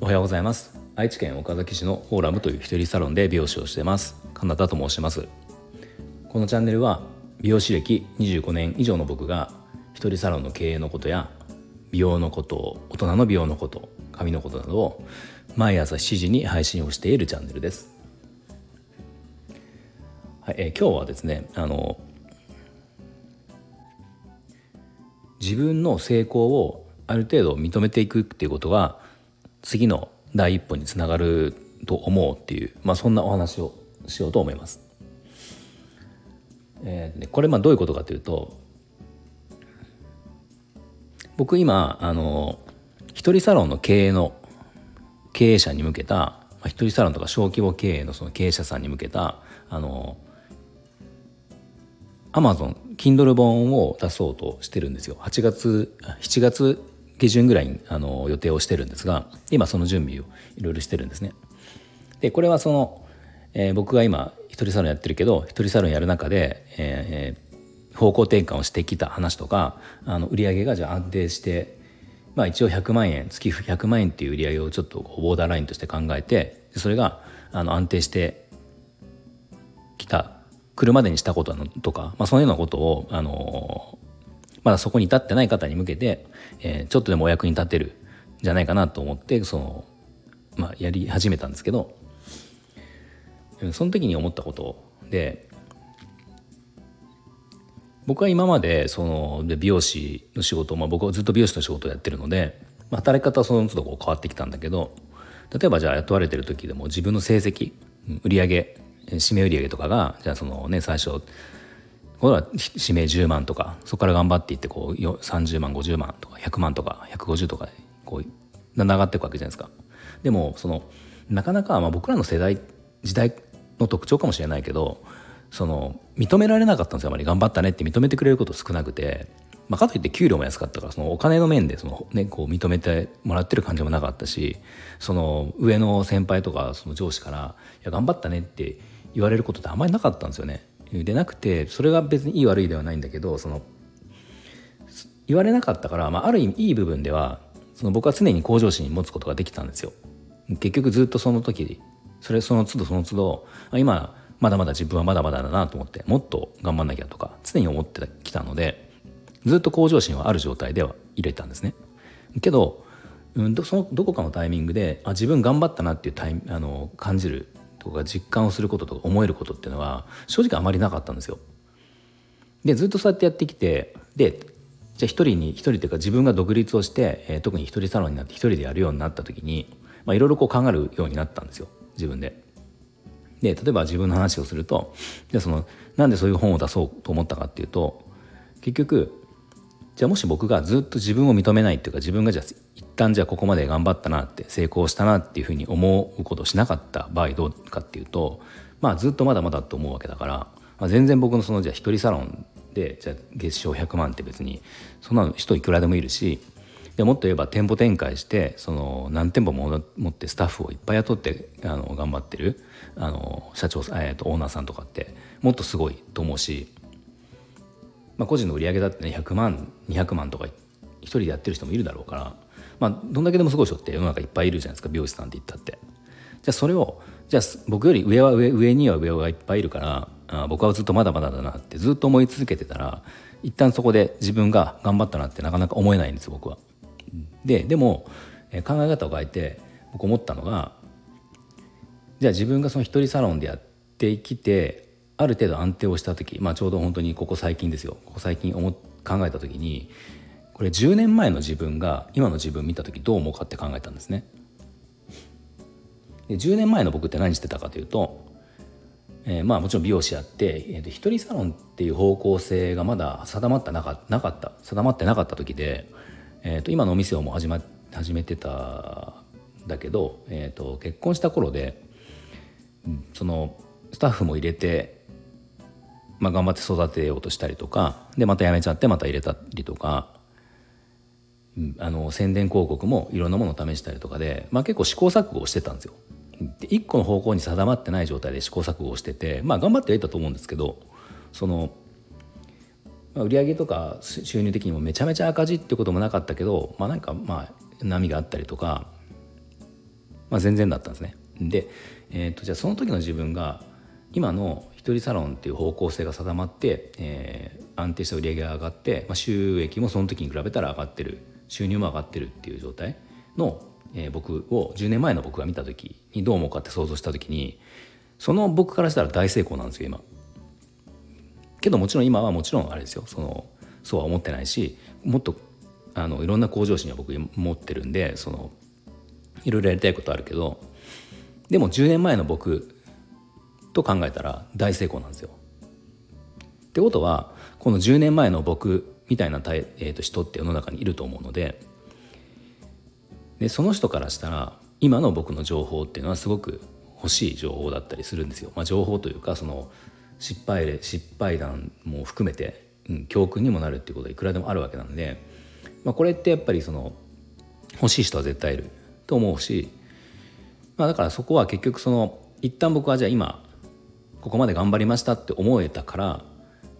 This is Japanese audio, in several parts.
おはようございます。愛知県岡崎市のオーラムという一人サロンで美容師をしてます。カナダと申します。このチャンネルは美容師歴25年以上の僕が一人サロンの経営のことや美容のこと大人の美容のこと髪のことなどを毎朝7時に配信をしているチャンネルです、はいえ、今日はですねあの自分の成功をある程度認めていくっていうことが次の第一歩につながると思うっていう、まあ、そんなお話をしようと思います。えー、これまあどういうことかというと僕今あの一人サロンの経営の経営者に向けた、まあ、一人サロンとか小規模経営のその経営者さんに向けたあのアマゾン Kindle 本を出そうとしてるんですよ8月7月下旬ぐらいにあの予定をしてるんですが今その準備をいろいろしてるんですね。でこれはその、えー、僕が今一人サロンやってるけど一人サロンやる中で、えー、方向転換をしてきた話とかあの売り上げがじゃあ安定してまあ一応100万円月100万円っていう売り上げをちょっとボーダーラインとして考えてそれがあの安定してきた来るまでにしたこととか、まあ、そういうようなことをあのまだそこに至ってない方に向けて、えー、ちょっとでもお役に立てるんじゃないかなと思ってその、まあ、やり始めたんですけどその時に思ったことで僕は今までその美容師の仕事、まあ、僕はずっと美容師の仕事をやってるので、まあ、働き方はその都度こう変わってきたんだけど例えばじゃあ雇われてる時でも自分の成績売り上げ指名売上とかがじゃあそのね最初これは指名10万とかそこから頑張っていってこう30万50万とか100万とか150とかこうだんだん上がっていくわけじゃないですか。でもそのなかなかまあ僕らの世代時代の特徴かもしれないけどその認められなかったんですよあまり頑張ったねって認めてくれること少なくて、まあ、かといって給料も安かったからそのお金の面でその、ね、こう認めてもらってる感じもなかったしその上の先輩とかその上司から「いや頑張ったね」って言われることってあんまりなかったんですよね。でなくてそれが別にいい悪いではないんだけどその言われなかったから、まあ、ある意味いい部分ではその僕は常に向上心持つことができたんですよ。結局ずっとその時それその都度その都度今まだまだ自分はまだまだだなと思ってもっと頑張んなきゃとか常に思ってきたのでずっと向上心はある状態では入れたんですね。けど、うん、どそのどこかのタイミングであ自分頑張ったなっていうタイあの感じるとか実感をすることとか思えることっていうのは正直あまりなかったんですよ。でずっとそうやってやってきてでじゃあ一人に一人というか自分が独立をして、えー、特に一人サロンになって一人でやるようになった時にいろいろ考えるようになったんですよ自分で。で例えば自分の話をするとじゃあそのなんでそういう本を出そうと思ったかっていうと結局じゃあもし僕がずっと自分を認めないっていうか自分がじゃあ一旦じゃあここまで頑張ったなって成功したなっていうふうに思うことをしなかった場合どうかっていうとまあずっとまだまだと思うわけだから、まあ、全然僕のそのじゃあ一人サロンでじゃあ月賞100万って別にそんな人いくらでもいるしでもっと言えば店舗展開してその何店舗も持ってスタッフをいっぱい雇ってあの頑張ってるあの社長、えー、とオーナーさんとかってもっとすごいと思うし、まあ、個人の売り上げだってね100万200万とか一人でやってる人もいるだろうから、まあ、どんだけでもすごい人って世の中いっぱいいるじゃないですか美容師さんって言ったって。じゃあそれをじゃあ僕より上は上上には上がいっぱいいるからあ僕はずっとまだまだだなってずっと思い続けてたら一旦そこで自分が頑張ったなってなかなか思えないんです僕は。ででも、え考え方を変えて僕思ったのがじゃあ自分がその一人サロンでやってきてある程度安定をした時、まあ、ちょうど本当にここ最近ですよここ最近思考えた時にこれ10年前の自分が今の自分見た時どう思うかって考えたんですね。で10年前の僕って何してたかというと、えー、まあもちろん美容師やって、えー、と一人サロンっていう方向性がまだ定まってなかなかった定まってなかった時で、えー、と今のお店をもう始,、ま、始めてたんだけど、えー、と結婚した頃で、うん、そのスタッフも入れて、まあ、頑張って育てようとしたりとかでまた辞めちゃってまた入れたりとかあの宣伝広告もいろんなものを試したりとかで、まあ、結構試行錯誤をしてたんですよ。で一個の方向に定まってない状態で試行錯誤をしててまあ頑張ってはいたと思うんですけどそのまあ、売上とか収入的にもめちゃめちゃ赤字ってこともなかったけどまあなんかまあ波があったりとか、まあ、全然だったんですね。で、えー、とじゃあその時の自分が今の一人サロンっていう方向性が定まって、えー、安定した売り上げが上がって、まあ、収益もその時に比べたら上がってる収入も上がってるっていう状態の、えー、僕を10年前の僕が見た時にどう思うかって想像した時にその僕からしたら大成功なんですよ今。けどもちろん今はもちろんあれですよそのそうは思ってないしもっとあのいろんな向上心は僕持ってるんでそのいろいろやりたいことあるけどでも10年前の僕と考えたら大成功なんですよ。ってことはこの10年前の僕みたいな、えー、と人って世の中にいると思うのででその人からしたら今の僕の情報っていうのはすごく欲しい情報だったりするんですよ。まあ、情報というかその失敗例失敗談も含めて、うん、教訓にもなるっていうことはいくらでもあるわけなんで、まあ、これってやっぱりその欲しい人は絶対いると思うし、まあ、だからそこは結局その一旦僕はじゃあ今ここまで頑張りましたって思えたか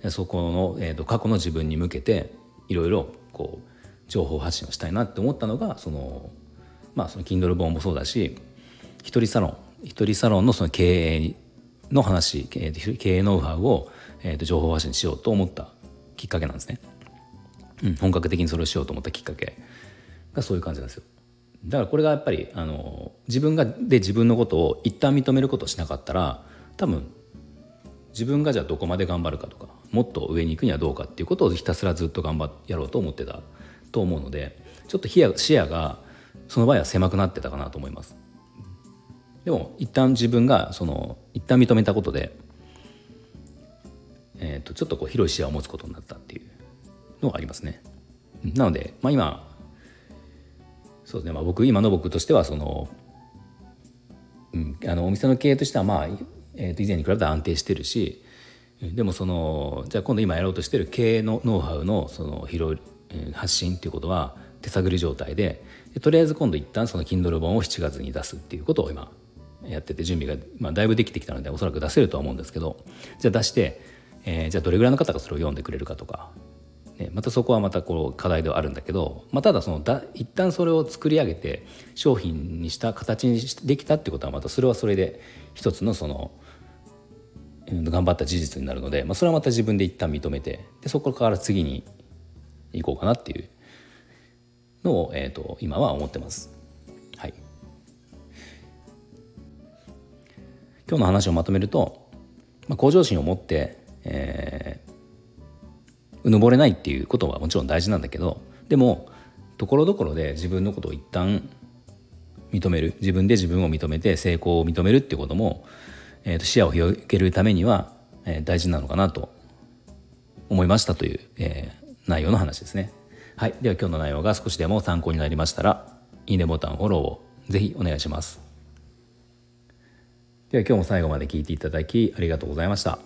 らそこの、えー、と過去の自分に向けていろいろこう情報発信をしたいなって思ったのがそのまあその Kindle 本もそうだし一人サロン一人サロンのその経営の話経営ノウハウを、えー、と情報発信しようと思ったきっかけなんですね、うん、本格的にそれをしようと思ったきっかけがそういう感じなんですよ。だからこれがやっぱりあの自分がで自分のことを一旦認めることをしなかったら多分自分がじゃあどこまで頑張るかとかもっと上に行くにはどうかっていうことをひたすらずっと頑張っやろうと思ってたと思うのでちょっと視野がその場合は狭くなってたかなと思いますでも一旦自分がその一旦認めたことで、えー、とちょっとこう広い視野を持つことになったっていうのがありますね。なので、まあ、今そうですね、まあ、僕今の僕としてはその、うん、あのお店の経営としてはまあ、えー、と以前に比べたら安定してるしでもそのじゃあ今度今やろうとしてる経営のノウハウのその広い発信っていうことは手探り状態でとりあえず今度一旦その Kindle 本を7月に出すっていうことを今やってて準備が、まあ、だいぶできてきたのでおそらく出せるとは思うんですけどじゃあ出して、えー、じゃあどれぐらいの方がそれを読んでくれるかとか、ね、またそこはまたこう課題ではあるんだけど、まあ、ただそのだ一旦それを作り上げて商品にした形にできたってことはまたそれはそれで一つのその頑張った事実になるので、まあ、それはまた自分で一旦認めてでそこから次に行こうかなっていうのを、えーと今は思ってます。今日の話をまとめると、まあ、向上心を持って、えー、うぬぼれないっていうことはもちろん大事なんだけどでもところどころで自分のことを一旦認める自分で自分を認めて成功を認めるっていうことも、えー、と視野を広げるためには、えー、大事なのかなと思いましたという、えー、内容の話ですね。はい、では今日の内容が少しでも参考になりましたらいいねボタンフォローをぜひお願いします。では今日も最後まで聞いていただきありがとうございました。